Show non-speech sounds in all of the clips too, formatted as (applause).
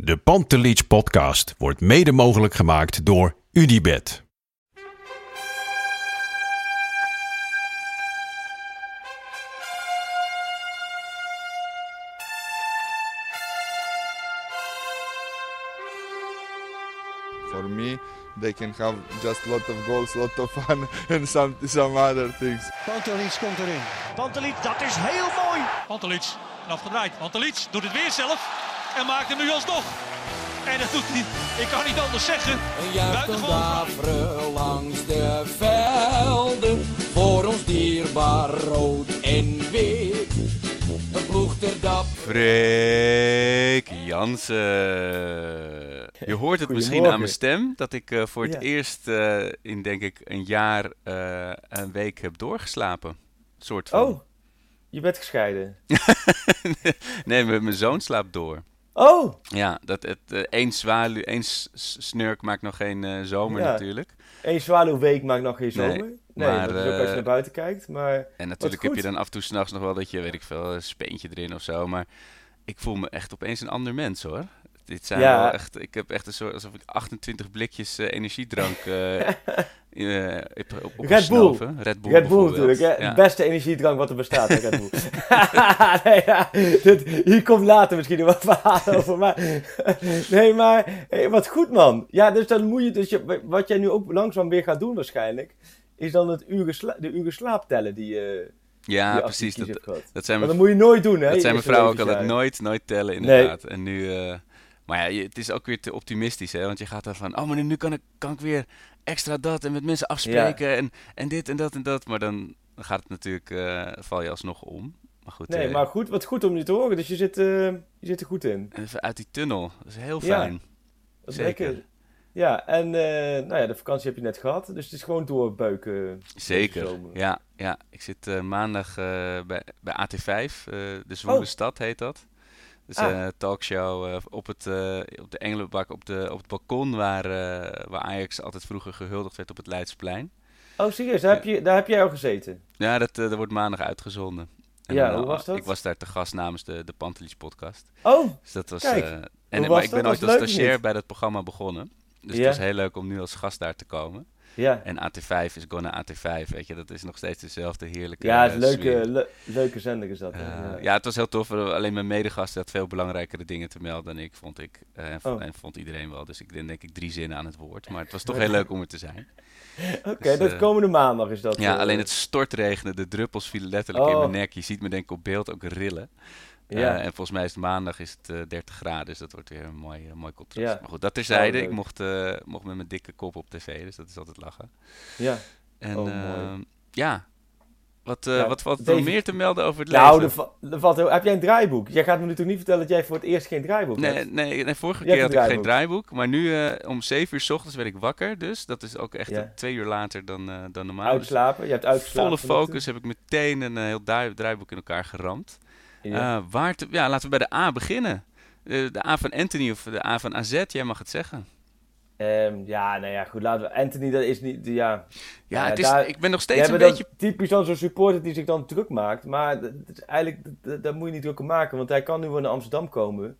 De Pantelich podcast wordt mede mogelijk gemaakt door UdiBet. For me, they can have just lot of goals, lot of fun, (laughs) and some some other things. Pantelic komt erin. Pantelic, dat is heel mooi. Pantelic, afgedraaid. Pantelic doet het weer zelf en maakt hem nu alsnog. En dat doet hij, ik kan niet anders zeggen. Buitengewoon. daveren langs de velden. Voor ons dierbaar rood en wit. Een ploeg ter dap. Freek Jansen. Je hoort het misschien aan mijn stem dat ik eh, voor het Ja. eerst eh, in denk ik een jaar eh, een week heb doorgeslapen. Soort van. Oh, je bent gescheiden. (laughs) nee, mijn zoon slaapt door. Oh, Ja, dat het eh, één zwaluw, één snurk maakt nog geen eh, zomer Ja. natuurlijk. één zwaluwweek maakt nog geen zomer. Nee, maar, dat is ook als je eh, naar buiten kijkt. Maar En natuurlijk heb je dan af en toe s'nachts nog wel dat je, weet ik veel, een speentje erin of zo. Maar ik voel me echt opeens een ander mens hoor. Dit zijn Ja. wel echt, ik heb echt een soort, alsof ik 28 blikjes energiedrank (laughs) eh, op- Bull. Red Bull Red Bull natuurlijk, hè? Ja. beste energiedrank wat er bestaat, Red Bull. (laughs) nee, ja, dit, hier komt later misschien nog wat verhaal over, maar... nee, maar, hey, wat goed, man. Ja, dus dan moet je, dus je, wat jij nu ook langzaam weer gaat doen waarschijnlijk, is dan het uren de uren slaap tellen die je Ja, die precies. Dat, dat zijn Maar dat moet je nooit doen, hè? dat zijn mijn vrouw ook altijd nooit, nooit tellen inderdaad. En nu, eh, maar ja, het is ook weer te optimistisch hè. Want je gaat ervan, oh maar nu kan ik, kan ik weer extra dat en met mensen afspreken en, en dit en dat en dat. Maar dan gaat het natuurlijk, eh, val je alsnog om. Maar goed, Nee, eh, maar goed, wat goed om je te horen. Dus je zit, eh, je zit er goed in. Even uit die tunnel. Dat is heel Ja, fijn. Dat is Zeker. lekker. Ja, en nou ja, de vakantie heb je net gehad. Dus het is gewoon doorbeuken. Zeker. Ja, ja, ik zit maandag bij, bij AT5. eh, de Zwoele Oh. Stad heet dat. Dus Ah. een talkshow eh, op, het, eh, op de Engelenbak, op, de, op het balkon waar, eh, waar Ajax altijd vroeger gehuldigd werd op het Leidsplein. Oh, serieus? Daar, heb je, daar heb jij al gezeten? Ja, dat, eh, dat wordt maandag uitgezonden. En Ja, dan, hoe eh, was dat? Ik was daar te gast namens de, de Pantelis podcast. Oh, Dus dat was, Kijk, eh, hoe en, maar ik ben ooit als stagiair bij dat programma begonnen. Dus Ja. het was heel leuk om nu als gast daar te komen. Ja. En AT5 is Gonna AT5, weet je. Dat is nog steeds dezelfde heerlijke Ja, het is eh, een leuke, le- leuke zender is dat. Eh, ja. ja. het was heel tof. Alleen mijn medegast had veel belangrijkere dingen te melden dan ik, vond ik. Eh, en, Oh. en vond iedereen wel. Dus ik denk, denk ik drie zinnen aan het woord. Maar het was toch (laughs) heel leuk om er te zijn. Oké, dus, dat eh, komende maandag is dat. Ja, eh, alleen het stortregende. De druppels vielen letterlijk in Oh. mijn nek. Je ziet me denk ik op beeld ook rillen. Eh, Ja. en volgens mij is het maandag is het eh, 30 graden. Dus dat wordt weer een mooi, eh, mooi contrast. Ja. Maar goed, dat terzijde. Oh, ik mocht, eh, mocht met mijn dikke kop op tv. Dus dat is altijd lachen. Ja. En Oh, mooi. ehm, ja, wat, eh, Ja, wat valt er meer te melden over het Nou, leven? er valt heel- heb jij een draaiboek? Jij gaat me natuurlijk niet vertellen dat jij voor het eerst geen draaiboek Nee, hebt. nee, nee, vorige keer had ik geen draaiboek. Maar nu eh, om 7 uur s ochtends werd ik wakker. Dus dat is ook echt Ja. eh, twee uur later dan, eh, dan normaal. Dus Uitslapen? Je hebt uitgeslapen. volle focus heb ik meteen een eh, heel draai- draaiboek in elkaar geramd. Ja. Eh, waar te- ja, laten we bij de A beginnen. Eh, de A van Anthony of de A van AZ, jij mag het zeggen. Ehm, ja, nou ja, goed, laten we... Anthony, dat is niet... Ja, Ja, Ja, het is, daar- ik ben nog steeds een beetje... typisch dan zo'n supporter die zich dan druk maakt. Maar dat, dat is eigenlijk, dat, dat moet je niet druk maken. Want hij kan nu wel naar Amsterdam komen.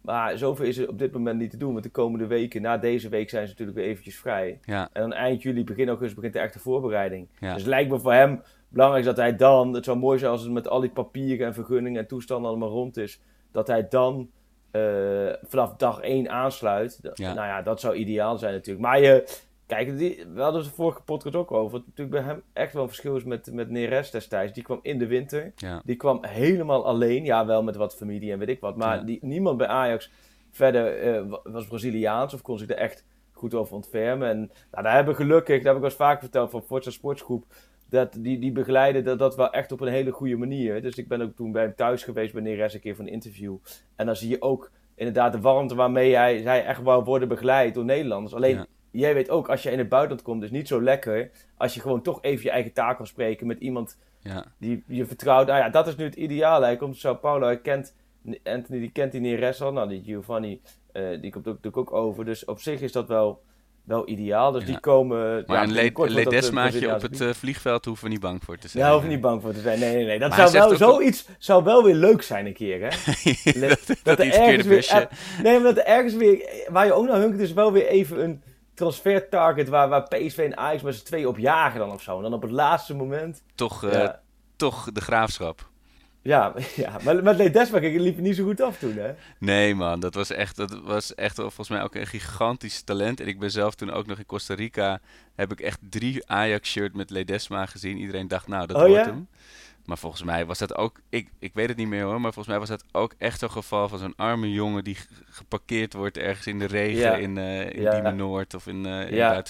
Maar zoveel is er op dit moment niet te doen. Want de komende weken, na deze week, zijn ze natuurlijk weer eventjes vrij. Ja, En dan eind juli, begin augustus begint de echte voorbereiding. Ja. Dus het lijkt me voor hem belangrijk dat hij dan... Het zou mooi zijn als het met al die papieren en vergunningen en toestanden allemaal rond is. Dat hij dan eh, vanaf dag 1 aansluit. Ja. Nou ja, dat zou ideaal zijn natuurlijk. Maar je... Kijk, die, we hadden het de vorige podcast ook over. Wat natuurlijk bij hem echt wel een verschil is met, met Neres destijds. Die kwam in de winter. ja. Die kwam helemaal alleen. Ja, wel met wat familie en weet ik wat. Maar Ja. die, niemand bij Ajax verder eh, wa- was Braziliaans of kon zich er echt goed over ontfermen. En nou, daar hebben we gelukkig, dat heb ik wel eens vaak verteld van Forza Sportsgroep, dat die, die begeleiden dat, dat wel echt op een hele goede manier. Dus ik ben ook toen bij hem thuis geweest bij Neres een keer voor een interview. En dan zie je ook inderdaad de warmte waarmee hij, hij echt wou worden begeleid door Nederlanders. Alleen, Ja. jij weet ook, als je in het buitenland komt, is niet zo lekker als je gewoon toch even je eigen taak kan spreken met iemand Ja. die je vertrouwt. Nou ja, dat is nu het ideaal. Hij komt uit Sao Paulo, hij kent Anthony, die kent die Neres al. Nou, die Giovanni, eh, die komt ook, natuurlijk ook over. Dus op zich is dat wel, wel ideaal. Dus Ja. die komen... Maar ja, een Le- dat, eh, Ledesmaatje op het eh, vliegveld hoeven we niet bang voor te zijn. daar hoef je niet bang voor te zijn. Nee, nee, nee. Dat Maar zou wel, zoiets zou wel weer leuk zijn een keer, hè? (laughs) dat, dat, er iets verkeerde weer... busje. eh, nee, maar dat er ergens weer... Waar je ook naar hunkt, is wel weer even een transfer target... waar, waar PSV en Ajax met z'n twee op jagen dan of zo. En dan op het laatste moment... Toch, eh, Ja, toch de graafschap. Ja, (laughs) ja. maar met Ledesma het liep niet zo goed af toen, hè? Nee man, dat was echt, dat was echt volgens mij ook een gigantisch talent. En ik ben zelf toen ook nog in Costa Rica, heb ik echt drie Ajax-shirt met Ledesma gezien. Iedereen dacht, nou dat Oh, wordt ja? hem. Maar volgens mij was dat ook, ik, ik weet het niet meer hoor, maar volgens mij was dat ook echt zo'n geval van zo'n arme jongen die geparkeerd wordt ergens in de regen Ja. in, eh in Ja. Diemen Noord of in, eh in Ja.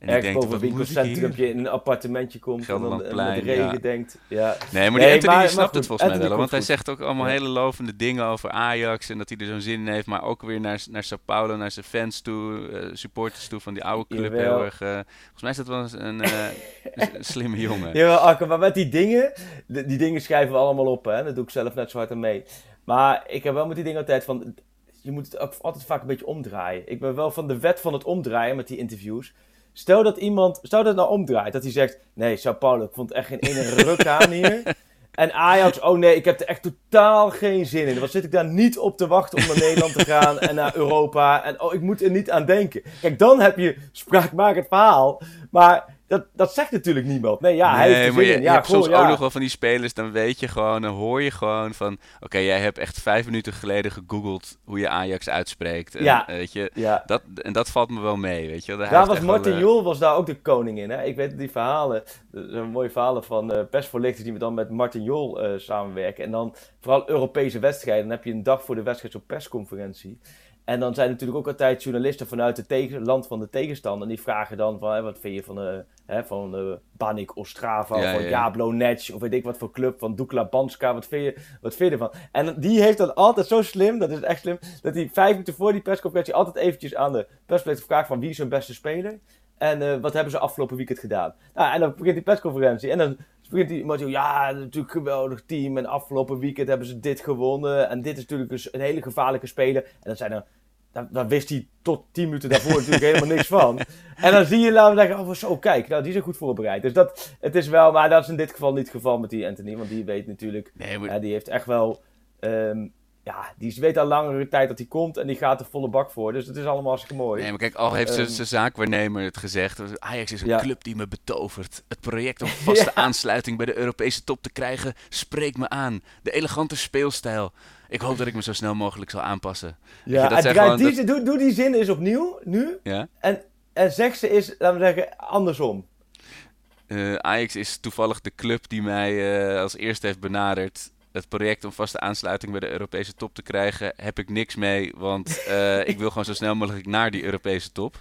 En die Ergens denkt, boven een winkelcentrumje in een appartementje komt... en dan met de regen ja. denkt... Ja. Nee, maar Nee, die Anthony maar- die snapt maar het volgens mij wel. Want hij zegt ook allemaal Ja. hele lovende dingen over Ajax. En dat hij er zo'n zin in heeft. Maar ook weer naar, naar Sao Paulo, naar zijn fans toe. eh, supporters toe van die oude club. Jawel. Heel erg, eh, volgens mij is dat wel een, eh, een, (laughs) een slimme jongen. Ja, Arke, maar met die dingen, die, die dingen schrijven we allemaal op, hè. Dat doe ik zelf net zo hard aan mee. Maar ik heb wel met die dingen altijd van, je moet het ook altijd vaak een beetje omdraaien. Ik ben wel van de wet van het omdraaien met die interviews. Stel dat iemand, stel dat het nou omdraait, dat hij zegt, nee, Sao Paulo, ik vond echt geen ene ruk aan hier. (laughs) En Ajax, oh nee, ik heb er echt totaal geen zin in. Wat zit ik daar niet op te wachten om naar (laughs) Nederland te gaan en naar Europa. En oh, ik moet er niet aan denken. Kijk, dan heb je spraakmakend verhaal. Maar dat, dat zegt natuurlijk niemand. Nee, ja, hij heeft nee, maar zin je, je Ja, hebt goh, soms ja. ook nog wel van die spelers, dan weet je gewoon, dan hoor je gewoon van... Oké, jij hebt echt vijf minuten geleden gegoogeld hoe je Ajax uitspreekt. En, Ja. eh, Weet je, Ja. dat, en dat valt me wel mee, weet je. Daar was Martin wel, eh, Jol was daar ook de koning in. Hè? Ik weet die verhalen, zo'n mooie verhalen van eh persvoorlichters die dan met Martin Jol samenwerken. En dan vooral Europese wedstrijden. Dan heb je een dag voor de wedstrijd zo'n persconferentie. En dan zijn er natuurlijk ook altijd journalisten vanuit het tegen, land van de tegenstander. En die vragen dan van, hè, wat vind je van, eh hè, van eh Banik Ostrava Ja, van ja. Jablonec of weet ik wat voor club, van Dukla Banska. Wat vind, je, wat vind je ervan? En die heeft dan altijd zo slim, dat is echt slim, dat hij vijf minuten voor die persconferentie altijd eventjes aan de persvoorlichter vraagt van wie is hun beste speler. En eh, wat hebben ze afgelopen weekend gedaan? Nou, en dan begint die persconferentie. En dan begint die Martin, ja, natuurlijk een geweldig team. En afgelopen weekend hebben ze dit gewonnen. En dit is natuurlijk een, een hele gevaarlijke speler. En dan zijn er, daar, daar wist hij tot 10 minuten daarvoor (laughs) natuurlijk helemaal niks van. En dan zie je, laten we zeggen, oh zo, kijk, nou, die zijn goed voorbereid. Dus dat, het is wel, maar dat is in dit geval niet het geval met die Anthony. Want die weet natuurlijk, Nee, maar die heeft echt wel, ehm, ja, die weet al langere tijd dat hij komt. En die gaat er volle bak voor. Dus het is allemaal hartstikke mooi. Nee, maar kijk, al heeft zijn- Ehm, zijn zaakwaarnemer het gezegd. Ajax is een Ja. club die me betovert. Het project om vaste (laughs) aansluiting bij de Europese top te krijgen spreekt me aan. De elegante speelstijl. Ik hoop dat ik me zo snel mogelijk zal aanpassen. Ja, je, dat gewoon- die, zin- doe, doe die zin eens opnieuw, nu. Ja? En, en zeg ze eens, laten we zeggen, andersom. Eh, Ajax is toevallig de club die mij eh, als eerste heeft benaderd. Het project om vaste aansluiting bij de Europese top te krijgen, heb ik niks mee. Want eh, ik wil gewoon zo snel mogelijk naar die Europese top.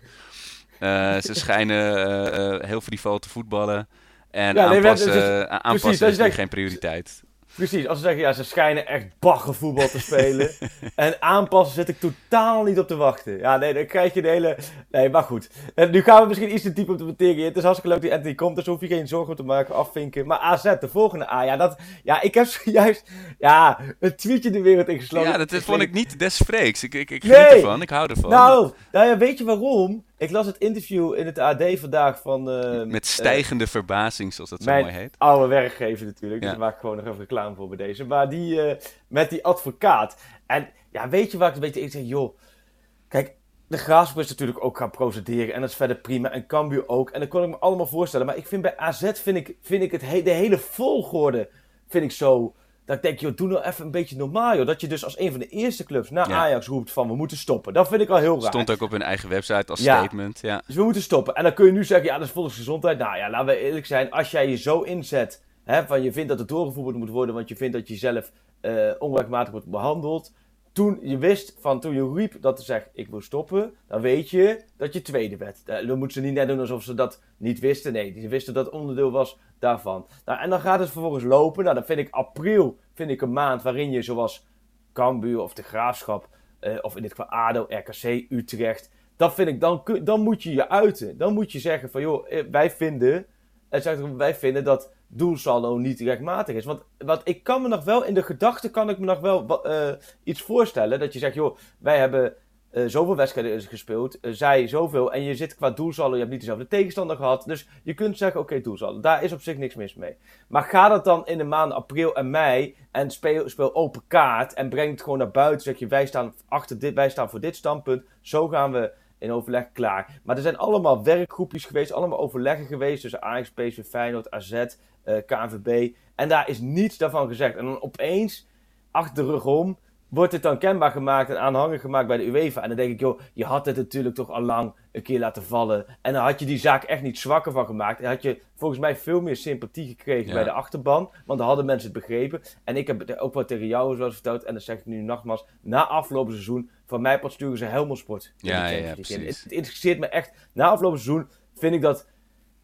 Eh, ze schijnen eh, heel frivol te voetballen. En Ja, aanpassen, eh, aanpassen precies, is echt- geen prioriteit. Precies, als ze zeggen, ja, ze schijnen echt baggervoetbal te spelen. (laughs) en aanpassen zit ik totaal niet op te wachten. Ja, nee, dan krijg je de hele... Nee, maar goed. En nu gaan we misschien iets te diep op de materie. Het is hartstikke leuk die Anthony komt, dus hoef je geen zorgen te maken, afvinken. Maar AZ, de volgende A, ja, dat... Ja, ik heb (laughs) zojuist... Ja, een tweetje de wereld ingesloten. Ja, dat vond ik niet des vreeks. Ik, ik, ik Nee. geniet ervan, ik hou ervan. Nou, nou ja, weet je waarom? Ik las het interview in het AD vandaag van... eh, Met eh, stijgende verbazing, zoals dat zo mooi heet. oude werkgever natuurlijk. Dus daar maak ik gewoon nog even reclame voor bij deze. Maar die, eh, met die advocaat. En ja, weet je waar ik een beetje in zeg? Joh, kijk, de Graafschap is natuurlijk ook gaan procederen. En dat is verder prima. En Cambuur ook. En dat kon ik me allemaal voorstellen. Maar ik vind bij AZ, vind ik, vind ik het he- de hele volgorde, vind ik zo... Dat ik denk, joh, doe nou even een beetje normaal, joh. Dat je dus als een van de eerste clubs naar Ja. Ajax roept van, we moeten stoppen. Dat vind ik al heel raar. Stond ook op hun eigen website als Ja. statement. Ja. Dus we moeten stoppen. En dan kun je nu zeggen, ja, dat is volksgezondheid. Nou ja, laten we eerlijk zijn. Als jij je zo inzet, hè, van je vindt dat het doorgevoerd moet worden, want je vindt dat je zelf eh onrechtmatig wordt behandeld. Toen je wist, van toen je riep dat ze zegt, ik wil stoppen, dan weet je dat je tweede werd. Eh, Dan moeten ze niet net doen alsof ze dat niet wisten. Nee, ze wisten dat onderdeel was daarvan. Nou, en dan gaat het vervolgens lopen. Nou, dan vind ik april vind ik een maand waarin je zoals Cambuur of de Graafschap, eh, of in dit geval ADO, RKC, Utrecht. Dat vind ik, dan, dan moet je je uiten. Dan moet je zeggen van, joh, eh, wij vinden, wij vinden dat doelsaldo niet rechtmatig is. Want wat ik kan me nog wel, in de gedachte kan ik me nog wel eh, iets voorstellen. Dat je zegt, joh, wij hebben eh, zoveel wedstrijden gespeeld, zij zoveel. En je zit qua doelsaldo, je hebt niet dezelfde tegenstander gehad. Dus je kunt zeggen, oké, doelsaldo, daar is op zich niks mis mee. Maar ga dat dan in de maanden april en mei en speel, speel open kaart en breng het gewoon naar buiten. Zeg je, wij staan achter dit, wij staan voor dit standpunt. Zo gaan we in overleg klaar. Maar er zijn allemaal werkgroepjes geweest, allemaal overleggen geweest tussen Ajax, PSV, Feyenoord, AZ, KNVB. En daar is niets daarvan gezegd. En dan opeens, achter de rug om, wordt het dan kenbaar gemaakt en aanhangig gemaakt bij de UEFA. En dan denk ik, joh, je had het natuurlijk toch al lang een keer laten vallen. En dan had je die zaak echt niet zwakker van gemaakt. En had je volgens mij veel meer sympathie gekregen Ja. bij de achterban. Want dan hadden mensen het begrepen. En ik heb het ook wat tegen jou zoals verteld. En dat zeg ik nu nogmaals. Na afgelopen seizoen, van mij pas sturen ze de Ja, ja, ja, precies. Het, het interesseert me echt. Na afgelopen seizoen vind ik dat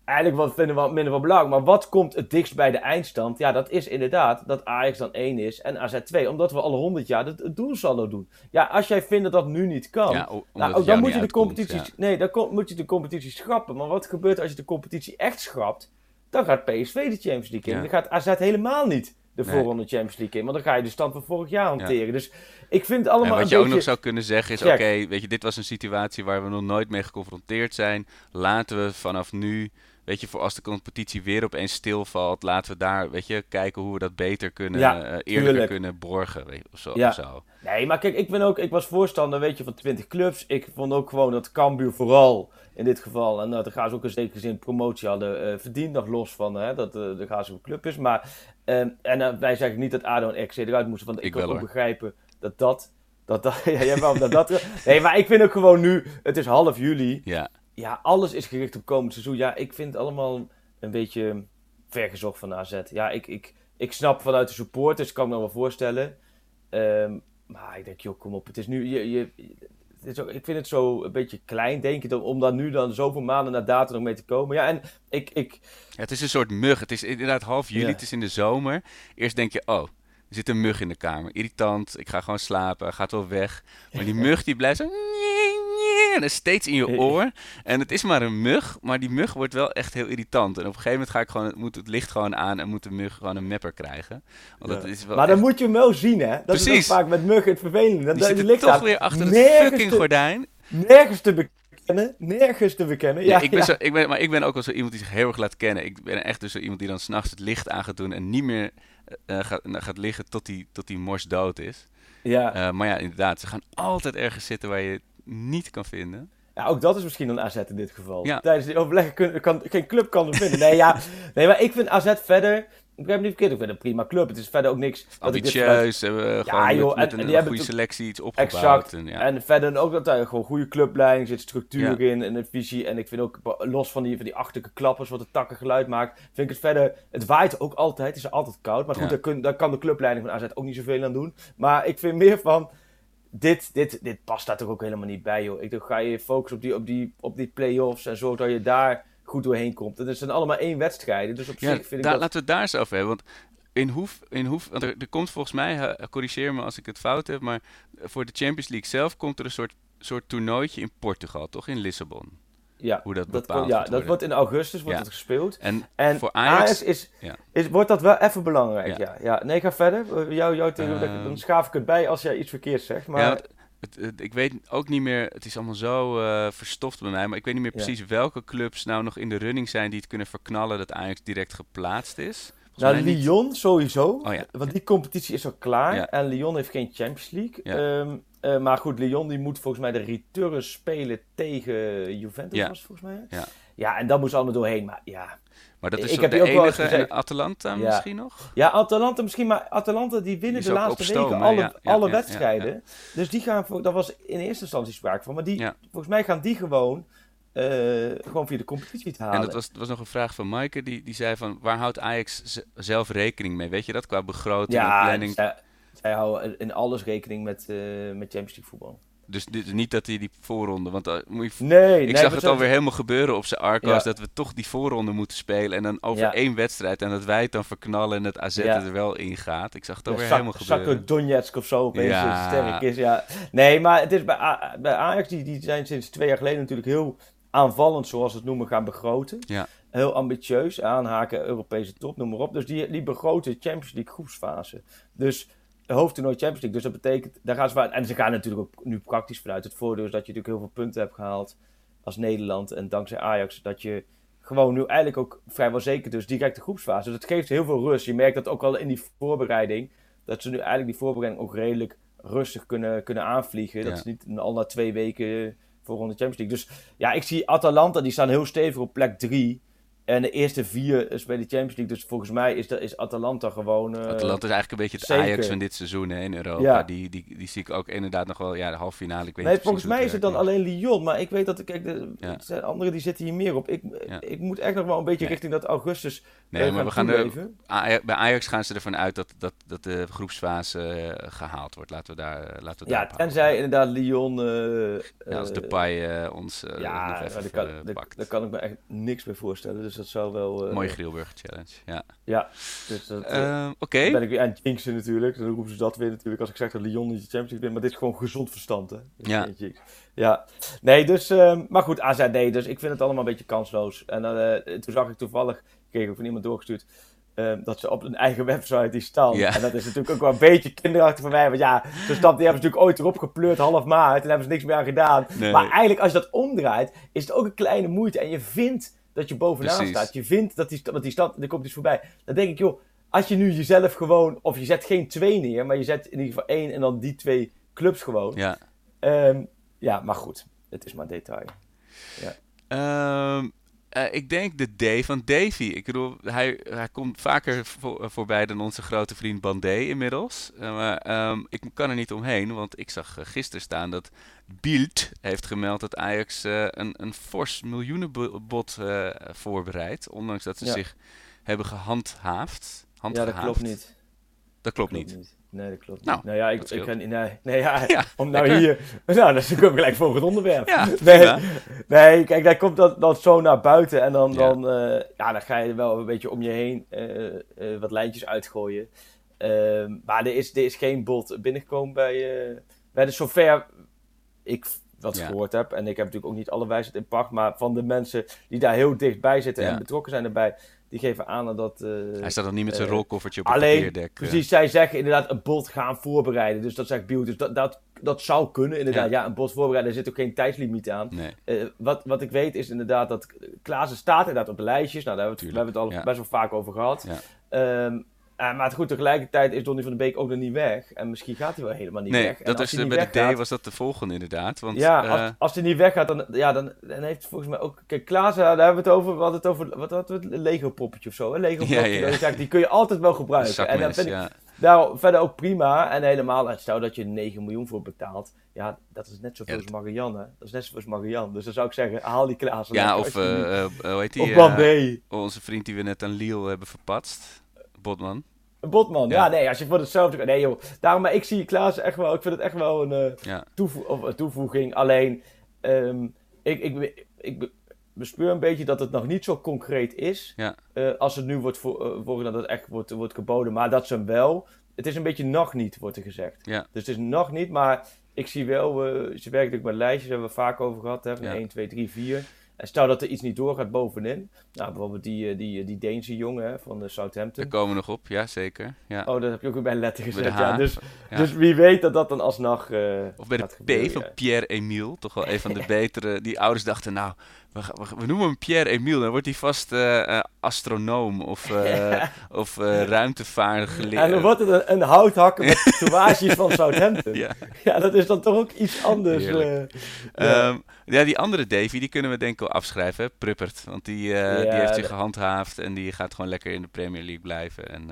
eigenlijk wat vinden we wat minder van belang. Maar wat komt het dichtst bij de eindstand? Ja, dat is inderdaad dat Ajax dan 1 is en AZ 2. Omdat we alle 100 jaar het, het doelsaldo doen. Ja, als jij vindt dat dat nu niet kan. Ja, nou, ook dan moet je de competitie. ja. Nee, dan moet je de competitie schrappen. Maar wat gebeurt als je de competitie echt schrapt? Dan gaat PSV de Champions League in. Ja. Dan gaat AZ helemaal niet de Nee. voorronde Champions League in. Want dan ga je de stand van vorig jaar hanteren. Dus ik vind het allemaal En wat een je ook nog zou kunnen zeggen is, oké, weet je, dit was een situatie waar we nog nooit mee geconfronteerd zijn. Laten we vanaf nu, weet je, voor als de competitie weer opeens stilvalt, laten we daar, weet je, kijken hoe we dat beter kunnen, Ja, eh, eerlijker tuurlijk. kunnen borgen, weet je, of zo. Ja. Of zo. Nee, maar kijk, ik, ben ook, ik was voorstander, weet je, van 20 clubs. Ik vond ook gewoon dat Cambuur vooral in dit geval, en nou, daar gaan ze ook in zekere zin promotie hadden eh, verdiend, nog los van hè, dat eh, de Gaza een club is. Maar, ehm, en eh, wij zeggen niet dat ADO en RC eruit moesten, want ik, Ik kan wel, ook hoor. begrijpen dat dat... Dat, dat, (laughs) ja, jij dat dat... (laughs) Nee, maar ik vind ook gewoon nu, het is half juli. Ja, Ja, alles is gericht op komend seizoen. Ja, ik vind het allemaal een beetje vergezocht van AZ. Ja, ik, ik, ik snap vanuit de supporters, kan ik me wel voorstellen. Ehm, maar ik denk, joh, kom op. Het is nu... Je, je, het is ook, ik vind het zo een beetje klein, denk ik, om- dan nu dan zoveel maanden na datum nog mee te komen. Ja, en ik... ik Ja, het is een soort mug. Het is inderdaad half juli, Ja. het is in de zomer. Eerst denk je, oh, er zit een mug in de kamer. Irritant, ik ga gewoon slapen, gaat wel weg. Maar die (laughs) mug die blijft zo... En is steeds in je (laughs) oor. En het is maar een mug, maar die mug wordt wel echt heel irritant. En op een gegeven moment ga ik gewoon, moet het licht gewoon aan en moet de mug gewoon een mepper krijgen. Want dat is wel maar dan moet je hem wel zien, hè? Dat is Precies. ook vaak met muggen het vervelende. Dat, die dat zitten ligt toch aan. weer achter het fucking te- gordijn. Nergens te bekennen. Nergens te bekennen. Ja, Ja, ik ben ja. Zo, ik ben, maar ik ben ook wel zo iemand die zich heel erg laat kennen. Ik ben echt dus zo iemand die dan s'nachts het licht aan gaat doen en niet meer eh, gaat, gaat liggen tot die, tot die mors dood is. Ja. Eh, maar ja, inderdaad, ze gaan altijd ergens zitten waar je niet kan vinden. Ja, ook dat is misschien een AZ in dit geval. Ja. Tijdens die overleggen kun, kan, geen club kan er vinden. Nee, ja, (laughs) nee, maar ik vind AZ verder... Ik begrijp niet verkeerd, ik vind het een prima club. Het is verder ook niks... Ambitieus, hebben we gewoon joh, met, met en- en een hebben goede selectie iets opgebouwd. Exact. En, ja. En verder ook dat daar gewoon goede clubleiding zit, structuur Ja. in en een visie. En ik vind ook, los van die, van die achterlijke klappers, wat het takken geluid maakt, vind ik het verder... Het waait ook altijd, het is altijd koud. Maar goed, Ja. daar, kun, daar kan de clubleiding van AZ ook niet zoveel aan doen. Maar ik vind meer van... Dit, dit, dit past daar toch ook helemaal niet bij, joh. Ik dacht, ga je focussen op die, op die, op die play-offs en zorg dat je daar goed doorheen komt. En het zijn allemaal één wedstrijden, dus op Ja, zich vind ik dat... laten we het daar eens over hebben. Want in hoef, in hoef, want er, er komt volgens mij, corrigeer me als ik het fout heb, maar voor de Champions League zelf komt er een soort, soort toernooitje in Portugal, toch? In Lissabon. Ja, hoe dat bepaald ja, dat wordt in augustus wordt Ja. het gespeeld. En, En voor Ajax, Ajax, is, ja. is, wordt dat wel even belangrijk, Ja. ja. Nee, ga verder. Uh, Jou, jou Ehm. dan schaaf ik het bij als jij iets verkeerds zegt. Maar het, het- ik weet ook niet meer, het is allemaal zo eh, verstoft bij mij, maar ik weet niet meer precies welke clubs nou nog in de running zijn die het kunnen verknallen dat Ajax direct geplaatst is. Nou, niet. Lyon sowieso. Oh. Want die competitie is al klaar. En Lyon heeft geen Champions League. Ja. Eh, maar goed, Lyon die moet volgens mij de return spelen tegen Juventus, Ja. was het volgens mij. Ja. ja, en daar moesten allemaal doorheen. Maar ja, Maar dat is Ik heb de ook wel eens enige gezegd- en Atalanta Ja. misschien nog? Ja, Atalanta misschien, maar Atalanta die winnen Die de laatste weken alle, Ja, ja, alle ja, wedstrijden. Dus die gaan, voor, daar was in eerste instantie sprake van. Maar die, Ja. volgens mij gaan die gewoon, eh, gewoon via de competitie te halen. En dat was, dat was nog een vraag van Maaike, die, die zei van waar houdt Ajax zelf rekening mee? Weet je dat qua begroting en ja, planning? Zij, houden in alles rekening met, eh, met Champions League voetbal. Dus dit, niet dat hij die voorronde... Want uh, moet je, nee, ik nee, zag het alweer helemaal gebeuren op zijn Arcos... Ja. dat we toch die voorronde moeten spelen... en dan over Ja. één wedstrijd... en dat wij het dan verknallen en het AZ Ja. er wel in gaat. Ik zag het alweer helemaal gebeuren. Zakken Donetsk of zo opeens Ja. sterk is. Ja. Nee, maar het is bij, A- bij Ajax, die, die zijn sinds twee jaar geleden natuurlijk heel aanvallend, zoals ze het noemen, gaan begroten. Ja. Heel ambitieus, aanhaken, Europese top, noem maar op. Dus die, die begroten Champions League groepsfase. Dus hoofdtoernooi Champions League. Dus dat betekent, daar gaan ze waar, en ze gaan natuurlijk ook nu praktisch vanuit. Het voordeel is dat je natuurlijk heel veel punten hebt gehaald als Nederland. En dankzij Ajax dat je gewoon nu eigenlijk ook vrijwel zeker dus direct de groepsfase. Dus dat geeft heel veel rust. Je merkt dat ook al in die voorbereiding. Dat ze nu eigenlijk die voorbereiding ook redelijk rustig kunnen, kunnen aanvliegen. Dat is niet al na twee weken voor de Champions League. Dus ja, ik zie Atalanta, die staan heel stevig op plek drie. En de eerste vier spelen de Champions League. Dus volgens mij is, dat, is Atalanta gewoon... eh, Atalanta is eigenlijk een beetje het zeker. Ajax van dit seizoen hè, in Europa. Ja. Die, die, die zie ik ook inderdaad nog wel, ja, de halve finale. Ik weet Nee, niet volgens mij is het dan alleen Lyon. Maar ik weet dat, kijk, de, Ja. er zijn anderen die zitten hier meer op. Ik, Ja. ik moet echt nog wel een beetje Nee. richting dat augustus Nee, eh, maar we gaan er. Ajax- bij Ajax gaan ze ervan uit dat, dat, dat de groepsfase eh, gehaald wordt. Laten we daar, eh, laten we Ja, daar tenzij inderdaad Lyon... eh, Ja, als eh, Depay eh, ons eh, ja, even daar kan, eh, daar kan ik me echt niks bij voorstellen. Dus dat zou wel... eh, Mooie Grielburger Challenge, ja. Ja, dus dat... eh, Ehm, Oké, Dan ben ik weer aan het jinxen natuurlijk. Dan roepen ze dat weer natuurlijk als ik zeg dat Lyon niet de Champions League wint. Maar dit is gewoon gezond verstand, hè. Ja. Ja. Nee, dus... ehm, maar goed, AZ nee. Dus ik vind het allemaal een beetje kansloos. En eh, toen zag ik toevallig... kreeg ik van iemand doorgestuurd... ehm, dat ze op hun eigen website die staan. Ja. En dat is natuurlijk ook wel een beetje kinderachtig van mij. Want ja, zo'n stap die hebben ze natuurlijk ooit erop gepleurd half maart. En daar hebben ze niks meer aan gedaan. Nee. Maar eigenlijk als je dat omdraait, is het ook een kleine moeite. En je vindt dat je bovenaan Precies. staat. Je vindt dat die, want die stand, er komt iets voorbij. Dan denk ik, joh, als je nu jezelf gewoon, of je zet geen twee neer, maar je zet in ieder geval één en dan die twee clubs gewoon. Ja, ja. ja maar goed, het is maar detail. Ehm, eh, ik denk de D van Davy. Ik bedoel, hij, hij komt vaker voor, voorbij dan onze grote vriend Bandé inmiddels. Eh, maar ehm, ik kan er niet omheen, want ik zag eh, gisteren staan dat Bild heeft gemeld dat Ajax eh, een, een fors miljoenenbod eh voorbereidt. Ondanks dat ze Ja. zich hebben gehandhaafd. Ja, dat klopt niet. Dat klopt Dat niet. Nee, dat klopt Nou, niet. Nou ja, ik, ik kan, nee, nee, ja, Ja, om nou lekker. hier, (laughs) nou, dat is ook gelijk voor het onderwerp. Ja, (laughs) nee, kijk, daar komt dat, dat zo naar buiten en dan, dan, eh, ja, dan ga je wel een beetje om je heen eh, eh, wat lijntjes uitgooien. Ehm, maar er is, er is geen bod binnengekomen bij, bij de zover ik wat gehoord heb. En ik heb natuurlijk ook niet alle wijsheid in pacht, maar van de mensen die daar heel dichtbij zitten en betrokken zijn erbij, die geven aan dat... eh, Hij staat nog niet met zijn eh, rolkoffertje op het Alleen, eh. precies, zij zeggen inderdaad een bod gaan voorbereiden. Dus dat zegt Biel. Dus dat, dat, dat zou kunnen, inderdaad. Ja. Ja, een bod voorbereiden, er zit ook geen tijdslimiet aan. Nee. Wat, wat ik weet is inderdaad dat Klaassen staat inderdaad op de lijstjes. Nou, daar hebben we het, we hebben het al ja. best wel vaak over gehad. Ja. Ehm, eh, maar goed, tegelijkertijd is Donny van de Beek ook nog niet weg. En misschien gaat hij wel helemaal niet Nee, weg. Dat is, eh, niet bij de D was dat de volgende inderdaad. Want, ja, eh, als, als hij niet weggaat, dan, ja, dan, dan heeft het volgens mij ook... Kijk, Klaassen, daar hebben we het over... We hadden het over... Wat het? Een Lego-poppetje of zo. Een Lego-poppetje. Ja, ja, Die kun je altijd wel gebruiken. En dan vind ik, ja. daar verder ook prima. En helemaal, stel dat je er 9 miljoen voor betaalt. Ja, dat is net zoveel Ja, als Marianne. Dat is net zoveel als Marianne. Dus dan zou ik zeggen, haal die Klaassen. Ja, of eh, eh, hoe heet die? of eh, onze vriend die we net aan Liel hebben verpatst. Botman. Een botman. Ja. Ja. nee, als je voor hetzelfde... Nee joh, daarom, maar ik zie Klaassen echt wel... Ik vind het echt wel een, eh, Ja. toevo- of, een toevoeging. Alleen, ehm, ik, ik, ik, be- bespeur een beetje dat het nog niet zo concreet is. Ja. eh, als het nu wordt voor, eh, dat het echt wordt, wordt geboden. Maar dat ze wel... Het is een beetje nog niet, wordt er gezegd. Ja. Dus het is nog niet, maar ik zie wel... eh, ze werkt natuurlijk met lijstjes, hebben we vaak over gehad. Hè, van Ja. 1, 2, 3, 4. En stel dat er iets niet doorgaat bovenin. Nou, bijvoorbeeld die, eh, die, die Deense jongen hè, van de Southampton. Daar komen we nog op, ja zeker. Ja. Oh, dat heb je ook weer bij letter gezet. Ja. Dus, Ja. dus wie weet dat dat dan alsnog eh Of bij de gebeuren, P van ja. Pierre Emile. Toch wel een van de (laughs) betere. Die ouders dachten, nou, we, ga- we, we noemen hem Pierre Emile. Dan wordt hij vast eh, astronoom of, (laughs) eh of. En dan wordt het een, een houthakker met (laughs) tatoeages van Southampton. Ja. Ja. dat is dan toch ook iets anders. Ja. Ehm, ja, die andere Davy, die kunnen we denk ik wel afschrijven. hè? Pruppert. Want die, Ja, die heeft zich gehandhaafd. En die gaat gewoon lekker in de Premier League blijven. En,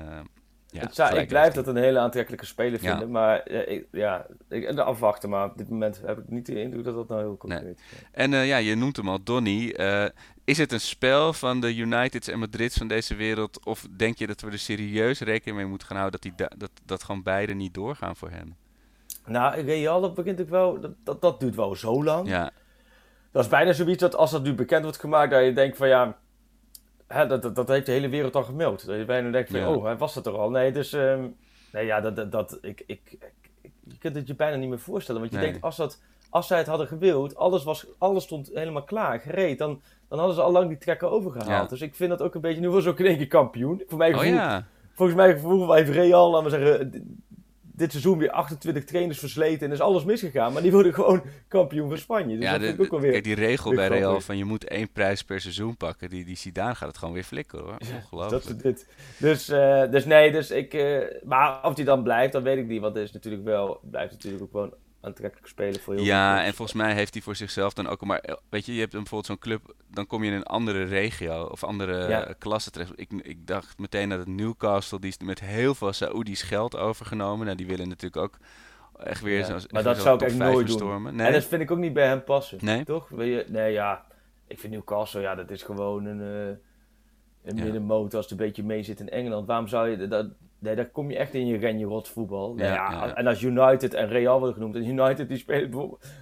ja, zou- ik blijf dat een hele aantrekkelijke speler Ja. vinden. Maar eh, ik, ja, ik, afwachten. Maar op dit moment heb ik niet de indruk dat dat nou heel concreet is. En eh, ja, je noemt hem al, Donny. Eh, is het een spel van de Uniteds en Madrids van deze wereld? Of denk je dat we er serieus rekening mee moeten gaan houden dat, die da- dat, dat gewoon beide niet doorgaan voor hem? Nou, Real, dat begint ook wel, dat, dat, dat duurt wel zo lang. Ja, Dat is bijna zoiets dat als dat nu bekend wordt gemaakt, dat je denkt van ja, hè, dat, dat, dat heeft de hele wereld al gemeld. Dat je bijna denkt van, Ja. oh, hij was dat er al. Nee, dus, ehm, nee ja, dat, dat, dat ik, ik, ik- je kunt het je bijna niet meer voorstellen. Want je Nee. denkt, als, dat, als zij het hadden gewild, alles, was, alles stond helemaal klaar, gereed, dan, dan hadden ze al lang die trekker overgehaald. Ja. Dus ik vind dat ook een beetje, nu was ook in één keer kampioen. Voor mij oh gevoel, ja. volgens mij gevoel heeft Real, laten we zeggen, dit seizoen weer 28 trainers versleten en is alles misgegaan. Maar die worden gewoon kampioen van Spanje. Dus ja, dat de, vind ik ook wel weer... kijk, die regel bij Real van je moet één prijs per seizoen pakken, die, die Zidane gaat het gewoon weer flikken hoor. Ongelooflijk. Dat is dit. Dus, eh, dus nee, dus ik. eh, maar of die dan blijft, dat weet ik niet. Want het is natuurlijk wel. Blijft natuurlijk ook gewoon aantrekkelijk spelen voor heel Ja, en volgens mij heeft hij voor zichzelf dan ook maar eh, weet je, je hebt bijvoorbeeld zo'n club, dan kom je in een andere regio of andere Ja. klasse terecht. Ik, ik dacht meteen dat het Newcastle, die is met heel veel Saoedi's geld overgenomen. Nou, die willen natuurlijk ook echt weer Ja, zo. maar dat zou ik echt nooit doen. Nee. En dat vind ik ook niet bij hem passen. Nee? Toch? Wil je, nee, ja. Ik vind Newcastle, ja, dat is gewoon een. eh een middenmoot als het een beetje mee zit in Engeland. Waarom zou je. Dat, nee, daar kom je echt in je renje rot voetbal. Nou Ja, ja, ja, ja. En als United en Real worden genoemd. En United die spelen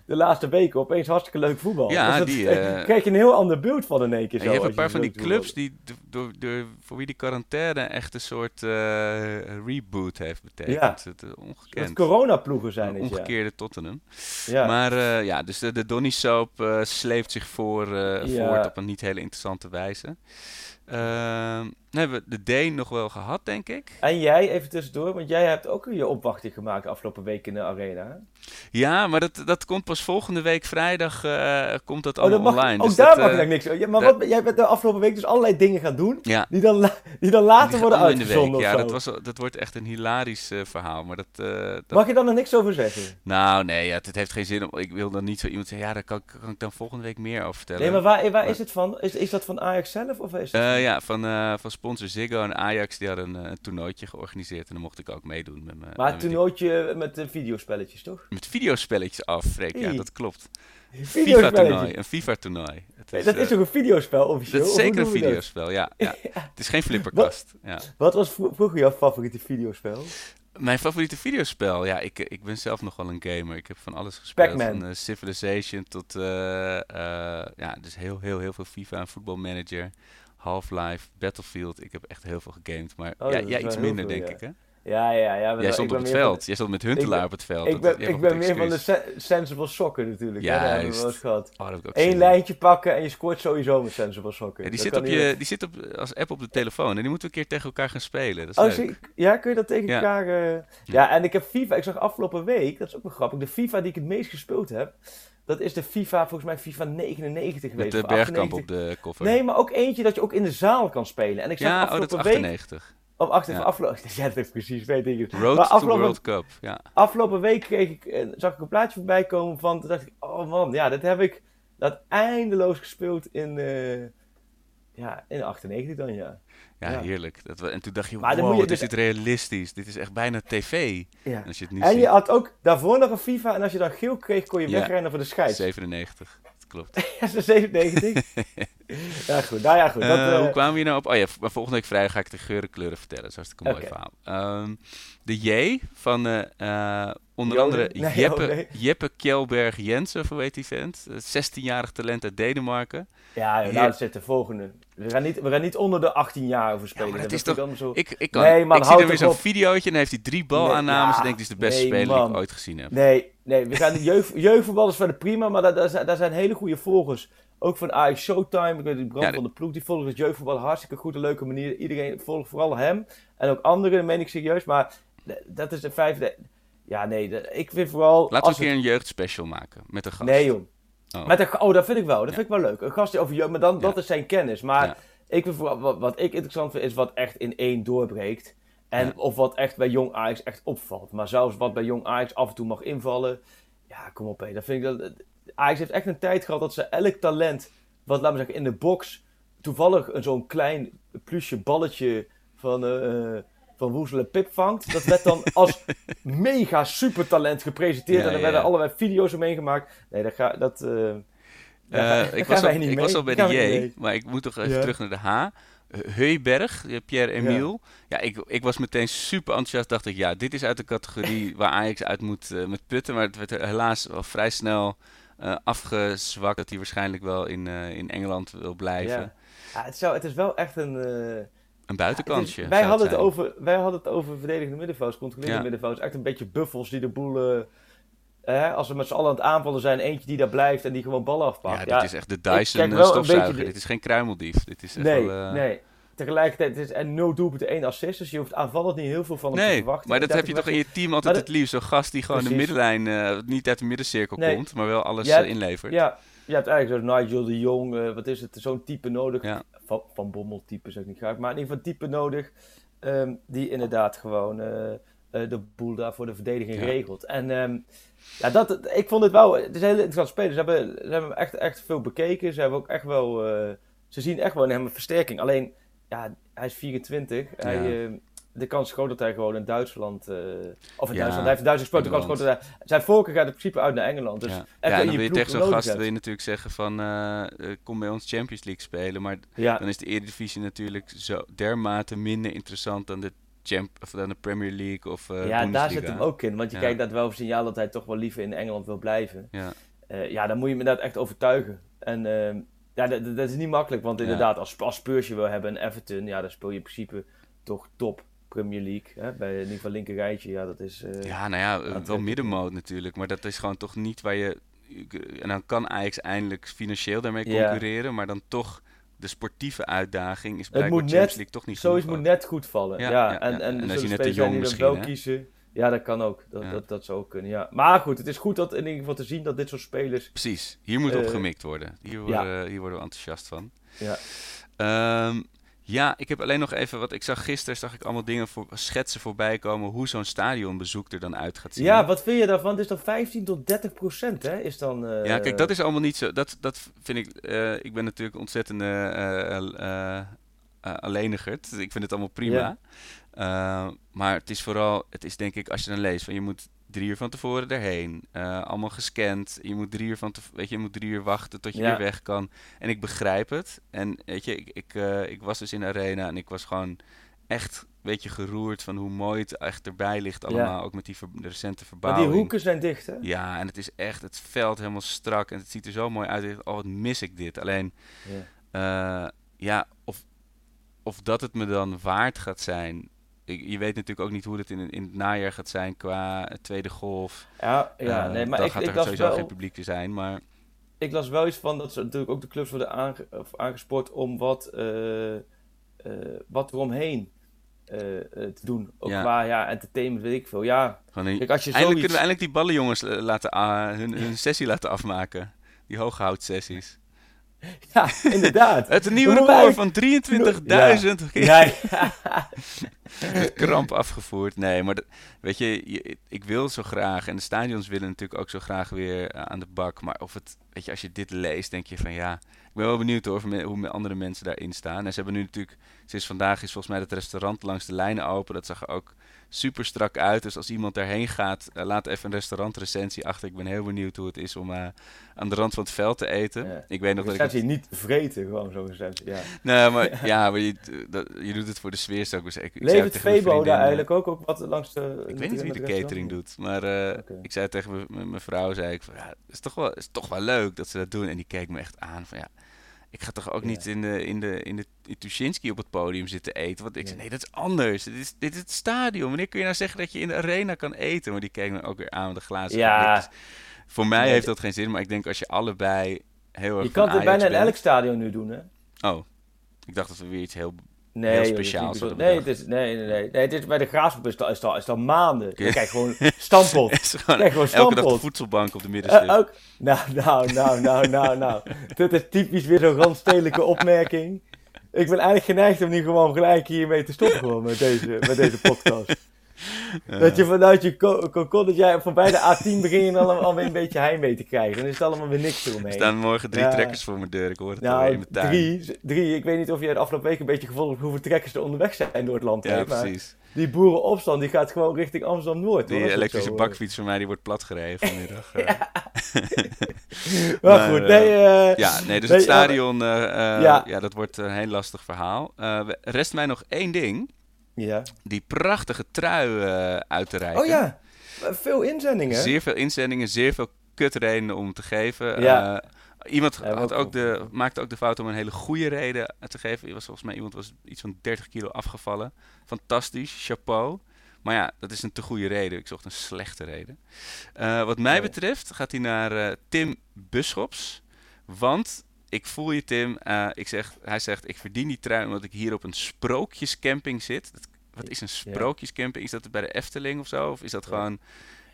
de laatste weken opeens hartstikke leuk voetbal. Ja, Dus dat die, eh, krijg je een heel ander beeld van in één keer. Zo je hebt een paar van die clubs die do- door, door, voor wie die quarantaine echt een soort eh, reboot heeft betekend. Ja. Het, eh, Dat ongekend. coronaploegen zijn het, ja. omgekeerde Tottenham. ja. Maar ja, dus de, de Donny Soap sleept zich voor, Ja. voort op een niet hele interessante wijze. Ehm, hebben we de D nog wel gehad, denk ik. En jij, even tussendoor, want jij hebt ook je opwachting gemaakt afgelopen week in de arena. hè? Ja, maar dat, dat komt pas volgende week vrijdag eh, komt dat Oh, dat allemaal mag, online. ook Dus daar dat, mag eh, dan niks over. Ja, maar wat, jij bent de afgelopen week dus allerlei dingen gaan doen, Ja. die dan, die dan later die worden uitgezonden Ja, dat, was, dat wordt echt een hilarisch eh, verhaal. Maar dat, Mag je dan er niks over zeggen? Nou, nee, ja, het, heeft geen zin. Om, ik wil dan niet zo iemand zeggen, ja, daar kan, ik- kan ik dan volgende week meer over vertellen. Nee, maar waar, waar is het van? Is, is dat van Ajax zelf? Of is het van- ja, van, van sponsor Ziggo en Ajax, die hadden een, eh, toernooitje georganiseerd. En dan mocht ik ook meedoen met mijn... maar mijn toernooitje met de videospelletjes, toch? Met videospelletjes af, Freek. Ja, dat klopt. FIFA-toernooi. Een FIFA-toernooi. Nee, dat eh, is toch een videospel officieel? dat is zeker een videospel, ja. (laughs) ja. Het is geen flipperkast. Ja. Wat was vro- vroeger jouw favoriete videospel? Mijn favoriete videospel? Ja, ik, ik ben zelf nog wel een gamer. Ik heb van alles gespeeld. Van eh, Civilization tot... eh, eh, ja, dus heel, heel, heel veel FIFA en Football Manager. Half-Life, Battlefield. Ik heb echt heel veel gegamed. Maar Oh, ja, dat wel iets minder, veel, denk ja. ik, hè? Ja, ja, ja. Jij stond op het van- veld. Jij stond met Huntelaar ben- op het veld. Ik Dat- ben, ik meer van de sensible sokken natuurlijk. Ja, dat eens Juist. gehad. Oh, dat Eén lijntje pakken en je scoort sowieso met sensible sokken. Ja, die, Dat zit op je, die zit op, als app op de telefoon. En die moeten we een keer tegen elkaar gaan spelen. Dat is Oh, leuk. zie ik- ja, kun je dat tegen Ja. elkaar... eh, Ja. en ik heb FIFA, ik zag afgelopen week, dat is ook wel grappig, de FIFA die ik het meest gespeeld heb, dat is de FIFA, volgens mij FIFA 99 geweest. Met de bergkamp 98. op de koffer. Nee, maar ook eentje dat je ook in de zaal kan spelen. En ik zag ja, oh, dat is afgelopen week... 98. Of achter, Ja. afgelopen... (laughs) Ja, dat is precies, weet ik. Road Maar to afgelopen- World Cup. Ja. Afgelopen week kreeg ik, eh, zag ik een plaatje voorbij komen van, toen dacht ik, oh man, ja, dat heb ik dat eindeloos gespeeld in, eh, ja, in 98 dan, ja. Ja, Ja. heerlijk. Dat we, en toen dacht je, Maar wow, je wat is dus- dit realistisch. Dit is echt bijna tv. ja. En als je het En je ziet, had ook daarvoor nog een FIFA en als je dan geel kreeg, kon je Ja. wegrennen voor de scheids. 97. Dat klopt. (laughs) Ja, ze 97. (laughs) (laughs) ja, goed. Nou ja, goed. Dat, Eh, eh, hoe kwamen we hier nou op? Oh ja, volgende week vrijdag ga ik de geuren kleuren vertellen. Dat is hartstikke mooi Oké. verhaal. Ehm, de J van eh, eh, onder andere (laughs) Nee, Jeppe, oh, nee. Jeppe Kjellberg Jensen, of hoe heet die vent? Eh, 16-jarig talent uit Denemarken. ja, nou, dat zit de volgende. We gaan, niet, we gaan niet onder de 18 jaar over spelen. dat is toch- zo... Ik, ik, kan, Nee, man, ik zie er weer zo'n videootje en dan heeft hij drie balaannames. ja, en denk ik, dit is de beste speler die ik ooit gezien heb. Nee, nee, we gaan (laughs) de jeugd, jeugdvoetballers van de prima, maar daar, daar, zijn, daar zijn hele goede volgers. Ook van Ajax Showtime, ik weet die brand Ja, van de ploeg, die volgen het jeugdvoetbal hartstikke goed, een leuke manier. Iedereen volgt vooral hem en ook anderen, dat meen ik serieus, maar dat is de vijfde. Ja, nee, de- ik vind vooral... Laten we een keer een jeugdspecial maken met een gast. Nee, joh. Oh. Met een, oh, dat vind ik wel. Dat vind ik wel leuk. Een gast die over jeugd, maar dan, dat is zijn kennis. Maar ik vind vooral, wat, wat ik interessant vind, is wat echt in één doorbreekt. En of wat echt bij Jong Ajax echt opvalt. Maar zelfs wat bij Jong Ajax af en toe mag invallen. Ja, kom op hé. Dat vind ik dat. Ajax heeft echt een tijd gehad dat ze elk talent, wat laten we zeggen, in de box. Toevallig een zo'n klein plusje balletje van, eh van Woezel Pip vangt. Dat werd dan (laughs) als mega supertalent gepresenteerd. Ja, en er ja, werden ja. allerlei video's omheen gemaakt. Nee, dat ga, dat, eh, Eh, ik was, al, ik mee. was al bij de J, maar ik moet toch even Ja. terug naar de H. Heuberg, eh, Pierre-Emile. Ja, ik, ik was meteen super enthousiast. Dacht ik, ja, dit is uit de categorie (laughs) waar Ajax uit moet uh, met putten. Maar het werd er helaas wel vrij snel uh, afgezwakt. Dat hij waarschijnlijk wel in, in Engeland wil blijven. Ja. ja het, zou, het is wel echt een... Een buitenkansje. Is, wij, hadden het over, wij hadden het over verdedigende middenvelders, controlerende ja. middenvelders. Echt een beetje buffels die de boel als we met z'n allen aan het aanvallen zijn, eentje die daar blijft en die gewoon ballen afpakt. Ja, dit is echt de Dyson stofzuiger. Dit is geen kruimeldief. Dit is echt nee, wel, uh... nee. Tegelijkertijd is en nul doelpunten, één assist. Dus je hoeft aanvallend niet heel veel van hem nee, te verwachten. maar dat heb je toch in je team altijd het liefst. Zo'n gast die gewoon Precies. de middenlijn, uh, niet uit de middencirkel nee. komt, maar wel alles hebt, uh, inlevert. Ja, je hebt eigenlijk zo'n Nigel de Jong, uh, wat is het, zo'n type nodig. Ja. Van, van Bommel type zeg ik niet graag, maar in ieder geval type nodig. Um, die inderdaad gewoon de boel daar voor de verdediging ja. regelt. En... Um, ja, dat, ik vond het wel. Het is een hele interessant spelen. Ze hebben, ze hebben hem echt, echt veel bekeken. Ze hebben ook echt wel. Ze zien echt wel in hem een versterking. Alleen, ja, hij is 24. Ja. Hij, uh, de kans is groot dat hij gewoon in Duitsland. Uh, of in ja, Duitsland. Hij heeft in Duitsland. De kans groot dat hij. Zijn voorkeur gaat in principe uit naar Engeland. Dus ja, ja en dan wil je tegen zo'n gast wil je natuurlijk zeggen: van kom bij ons Champions League spelen. Maar ja. dan is de Eredivisie natuurlijk zo dermate minder interessant dan de Champ of dan de Premier League of Ja, daar zit hem ook in. Want je kijkt dat wel een signaal dat hij toch wel liever in Engeland wil blijven. Ja, ja dan moet je hem inderdaad echt overtuigen. En ja, dat, dat, is niet makkelijk. Want inderdaad, als, als Spurs je wil hebben en Everton, ja, dan speel je in principe toch top Premier League. Hè? Bij in ieder geval linker rijtje, ja, dat is... ja, nou ja, wel middenmoot natuurlijk. Maar dat is gewoon toch niet waar je... En dan kan Ajax eindelijk financieel daarmee concurreren, ja. maar dan toch de sportieve uitdaging is blijkbaar het moet Champions League toch niet Zoiets moet net goed vallen. Ja, ja, ja en, en, en, als je net de jong misschien, wel kiezen. Ja, dat kan ook. Dat, dat, dat zou ook kunnen, ja. Maar goed, het is goed dat in ieder geval te zien dat dit soort spelers... Precies, hier moet uh, op gemikt worden. Hier worden, hier worden we enthousiast van. Ja. Um, ja, ik heb alleen nog even wat ik zag gisteren, zag ik allemaal dingen voor schetsen voorbij komen hoe zo'n stadionbezoek er dan uit gaat zien. Ja, wat vind je daarvan? Het is dan 15 tot 30 procent, hè? Is dan, uh... Ja, kijk, dat is allemaal niet zo. Dat, dat vind ik. Uh, ik ben natuurlijk ontzettend uh, alleenigerd. Ik vind het allemaal prima. Ja. Maar het is vooral, het is denk ik, als je dan leest van je moet drie uur van tevoren erheen. Uh, allemaal gescand. Je moet drie uur van tevoren, weet je, je moet drie uur wachten tot je ja. weer weg kan. En ik begrijp het. En weet je, ik, ik, uh, ik was dus in de arena en ik was gewoon echt weet je, geroerd van hoe mooi het echt erbij ligt allemaal. Ja. Ook met die ver de recente verbouwing. Maar die hoeken zijn dicht, hè? Ja, en het is echt het veld helemaal strak en het ziet er zo mooi uit. Oh, wat mis ik dit. Alleen, ja, uh, ja of, of dat het me dan waard gaat zijn je weet natuurlijk ook niet hoe het in, in het najaar gaat zijn qua tweede golf. Ja, ja uh, nee, maar dan ik, gaat ik er las sowieso wel, geen publiek te zijn, maar... Ik las wel iets van dat ze natuurlijk ook de clubs worden aange, aangespoord om wat, uh, uh, wat eromheen te doen. Ook ja. qua ja, entertainment, weet ik veel. Ja, een, kijk, als je eindelijk zoiets... kunnen we eindelijk die ballenjongens laten, hun, hun sessie laten afmaken. Die hooghoutsessies. Ja, inderdaad. het nieuwe record van 23.000. Ja. (laughs) ja. (laughs) kramp afgevoerd. Nee, maar dat, weet je, je, ik wil zo graag. En de stadions willen natuurlijk ook zo graag weer uh, aan de bak. Maar of het, weet je, als je dit leest, denk je van ja. Ik ben wel benieuwd hoor, hoe andere mensen daarin staan. En ze hebben nu natuurlijk, sinds vandaag is volgens mij het restaurant langs de lijnen open. Dat zag er ook super strak uit. Dus als iemand daarheen gaat, uh, laat even een restaurantrecensie achter. Ik ben heel benieuwd hoe het is om uh, aan de rand van het veld te eten. Ja. Ik weet nog dat ik... je niet vreten, gewoon zo'n recensie. Ja. (laughs) Nee, maar, (laughs) ja, maar je, dat, je doet het voor de sfeer, zou ik zeggen. Levert Febo daar eigenlijk ook, ook wat langs de... Ik weet niet wie de catering doet, maar uh, okay. ik zei tegen mijn vrouw, zei ik van, ja, het is toch wel, is toch wel leuk dat ze dat doen. En die keek me echt aan van, ja, ik ga toch ook ja. niet in de, in de, in de in Tuschinski op het podium zitten eten. Want ik zei, nee, dat is anders. Dit is, dit is het stadion. Wanneer kun je nou zeggen dat je in de arena kan eten? Maar die keek me ook weer aan met de glazen ja. Dus voor mij nee, heeft dat geen zin, maar ik denk als je allebei heel erg Je kan het bijna bent, in elk stadion nu doen, hè? Oh, ik dacht dat we weer iets heel, nee, heel speciaals hadden nee, het is, nee, nee, nee, nee. Dit is bij de Graafschap is dat, is dat, is dat maanden. Kijk gewoon (laughs) stampot. Kijk gewoon stampot. Elke dag de voedselbank op de middenstip. Uh, ook, nou, nou, nou, nou, nou, nou. (laughs) Dit is typisch weer zo'n randstedelijke opmerking. Ik ben eigenlijk geneigd om nu gewoon gelijk hiermee te stoppen gewoon met deze, met deze podcast. Dat je vanuit je kokon, dat jij voorbij de A10 begin je dan (laughs) alweer een beetje heimwee te krijgen. Dan is het allemaal weer niks eromheen. Er staan morgen drie trekkers voor mijn deur, ik hoor het nou, in mijn tuin. Drie, drie, ik weet niet of je de afgelopen week een beetje gevolgd hebt hoeveel trekkers er onderweg zijn door het land ja, heen. precies. Die boerenopstand die gaat gewoon richting Amsterdam-Noord. Die elektrische zo, bakfiets van mij die wordt platgereden vanmiddag. (laughs) ja. (laughs) maar, Maar, goed, eh, nee... eh, Ja, nee, dus nee, het stadion, eh, eh, Ja. ja. dat wordt een heel lastig verhaal. Eh, rest mij nog één ding. Ja. Die prachtige trui eh, uit te reiken. Oh ja, veel inzendingen. Zeer veel inzendingen, zeer veel kutredenen om te geven. Ja. Eh, iemand Ja, had ook de, maakte ook de fout om een hele goede reden te geven. Was volgens mij iemand was iets van 30 kilo afgevallen. Fantastisch, chapeau. Maar ja, dat is een te goede reden. Ik zocht een slechte reden. Eh, wat mij betreft gaat hij naar eh, Tim Buschops. Want ik voel je, Tim. Eh, ik zeg, hij zegt: Ik verdien die trui omdat ik hier op een sprookjescamping zit. Dat, wat is een sprookjescamping? Is dat bij de Efteling of zo? Of is dat gewoon.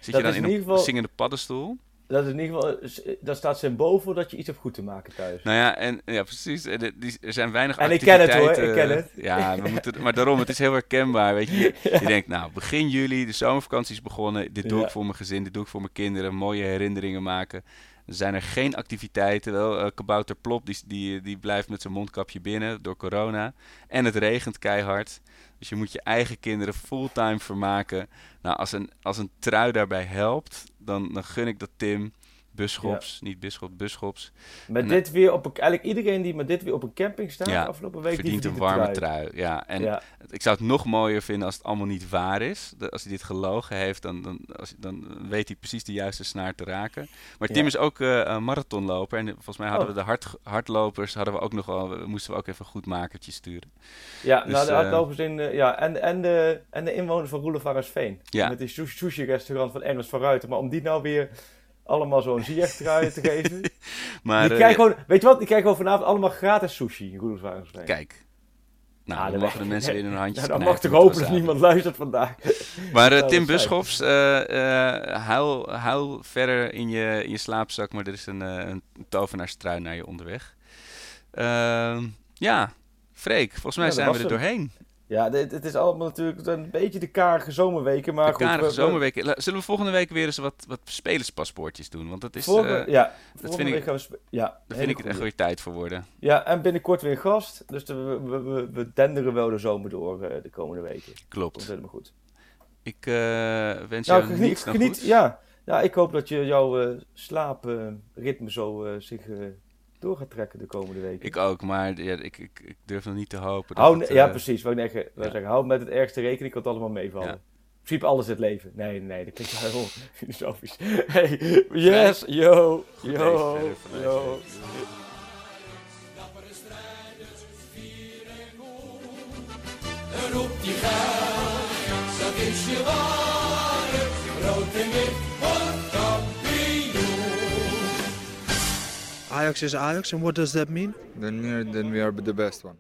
Zit Dat je dan in in een geval- zingende paddenstoel? Dat is in ieder geval, daar staat symbool voor dat je iets hebt goed te maken thuis. Nou ja, en, ja precies. En er zijn weinig En ik ken het, hoor, activiteiten. ik ken het. Ja, we (laughs) moeten, maar daarom, het is heel herkenbaar. Weet je. (laughs) Je, je denkt, nou, begin juli, de zomervakantie is begonnen. Dit doe Ja. ik voor mijn gezin, dit doe ik voor mijn kinderen. Mooie herinneringen maken. Zijn er geen activiteiten. Wel, eh, Kabouter Plop, die, die, die blijft met zijn mondkapje binnen door corona. En het regent keihard. Dus je moet je eigen kinderen fulltime vermaken. Nou, als een, als een trui daarbij helpt, dan, dan gun ik dat Tim. Buschops, niet Bisschop, Buschops. Met En, dit weer op een, eigenlijk iedereen die met dit weer op een camping staat Ja, afgelopen week, verdient die een verdient warme de trui. Ja, en Ja. ik zou het nog mooier vinden als het allemaal niet waar is. De- als hij dit gelogen heeft, dan, dan, als, dan weet hij precies de juiste snaar te raken. Maar Tim is ook een marathonloper. En volgens mij hadden Oh. we de hard, hardlopers, hadden we ook nog wel, we- moesten we ook even een goed makertje sturen. Ja, Dus, nou de eh, hardlopers in, eh, ja, en, en, de, en de inwoners van Roelevarensveen. Ja. Met die sushi- sushi-restaurant van van Ruiten. Maar om die nou weer allemaal zo'n Ziyech-trui te geven. (laughs) Maar die eh, krijgen gewoon, weet je wat, die krijgen gewoon vanavond allemaal gratis sushi in kijk. Nou, Ah, dan mogen de mensen weer in hun handjes (laughs) Nou, dan mag toch hopen dat niemand luistert vandaag. (laughs) Maar eh, Tim zijn. Buschops, eh, eh, huil, huil verder in je, in je slaapzak, maar er is een, eh, een tovenaarstrui naar je onderweg. Ehm, ja, Freek, volgens mij Ja, zijn we er doorheen. Ja, dit, het is allemaal natuurlijk een beetje de karige zomerweken. Maar de goed, karige we- we- zomerweken. Zullen we volgende week weer eens wat, wat spelerspaspoortjes doen? Want dat is, Vorige, eh, ja, vind volgende ik- week gaan we... Ja, daar vind ik het echt weer tijd voor worden. Ja, en binnenkort weer gast. Dus de- we, we, we, denderen wel de zomer door eh, de komende weken. Dat Klopt. komt helemaal goed. Ik eh, wens Nou, jou geniet, niets geniet ja. ja, ik hoop dat je jouw slaapritme zo zich door gaat trekken de komende weken. Ik ook, maar ja, ik, ik, ik durf nog niet te hopen. Dat hou, het, ja, eh, precies. Wat ik net ja. zeggen, hou met het ergste rekening, kan het allemaal meevallen. Ja. In principe alles het leven. Nee, nee, dat klinkt wel heel (laughs) filosofisch. Hey, yes, yo, Goed yo, yo. Roep die geld, dat is je. Ajax is Ajax, and what does that mean? Then then we are the best one.